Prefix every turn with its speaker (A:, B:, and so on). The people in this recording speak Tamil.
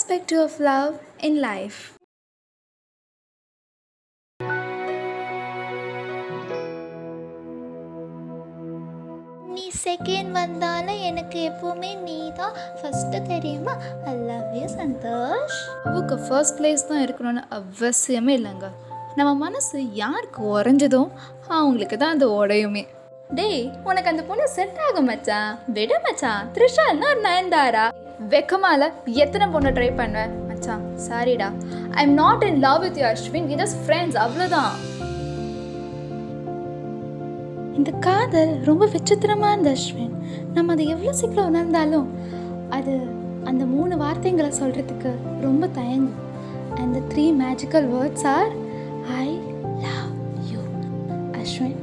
A: perspective of love in life.
B: நீ செகண்ட் வந்தாலும் எனக்கு எப்போவுமே நீ தான் ஃபஸ்ட்டு தெரியுமா? I love you Santhosh.
A: லவ்வுக்கு first place தான் இருக்கணும்னு அவசியமே இல்லைங்க. நம்ம மனசு யாருக்கு உறைஞ்சதோ அவங்களுக்கு தான் அது உடையுமே. டேய் உனக்கு அந்த பொண்ணு செட் ஆகும் மச்சான். விட மச்சான். த்ரிஷால்னா நயன்தாரா? வெக்கமால எத்தனை பொண்ணை ட்ரை பண்ணுவேன் மச்சான் சாரிடா I am not in love with you Ashwin it is friends அவ்வளோதான் இந்த காதல் ரொம்ப விசித்திரமாக இருந்த அஸ்வின். நம்ம அதை எவ்வளோ சீக்கிரம் உணர்ந்தாலும் அது அந்த மூணு வார்த்தைங்களை சொல்கிறதுக்கு ரொம்ப தயங்கும். And the three magical words are I love you Ashwin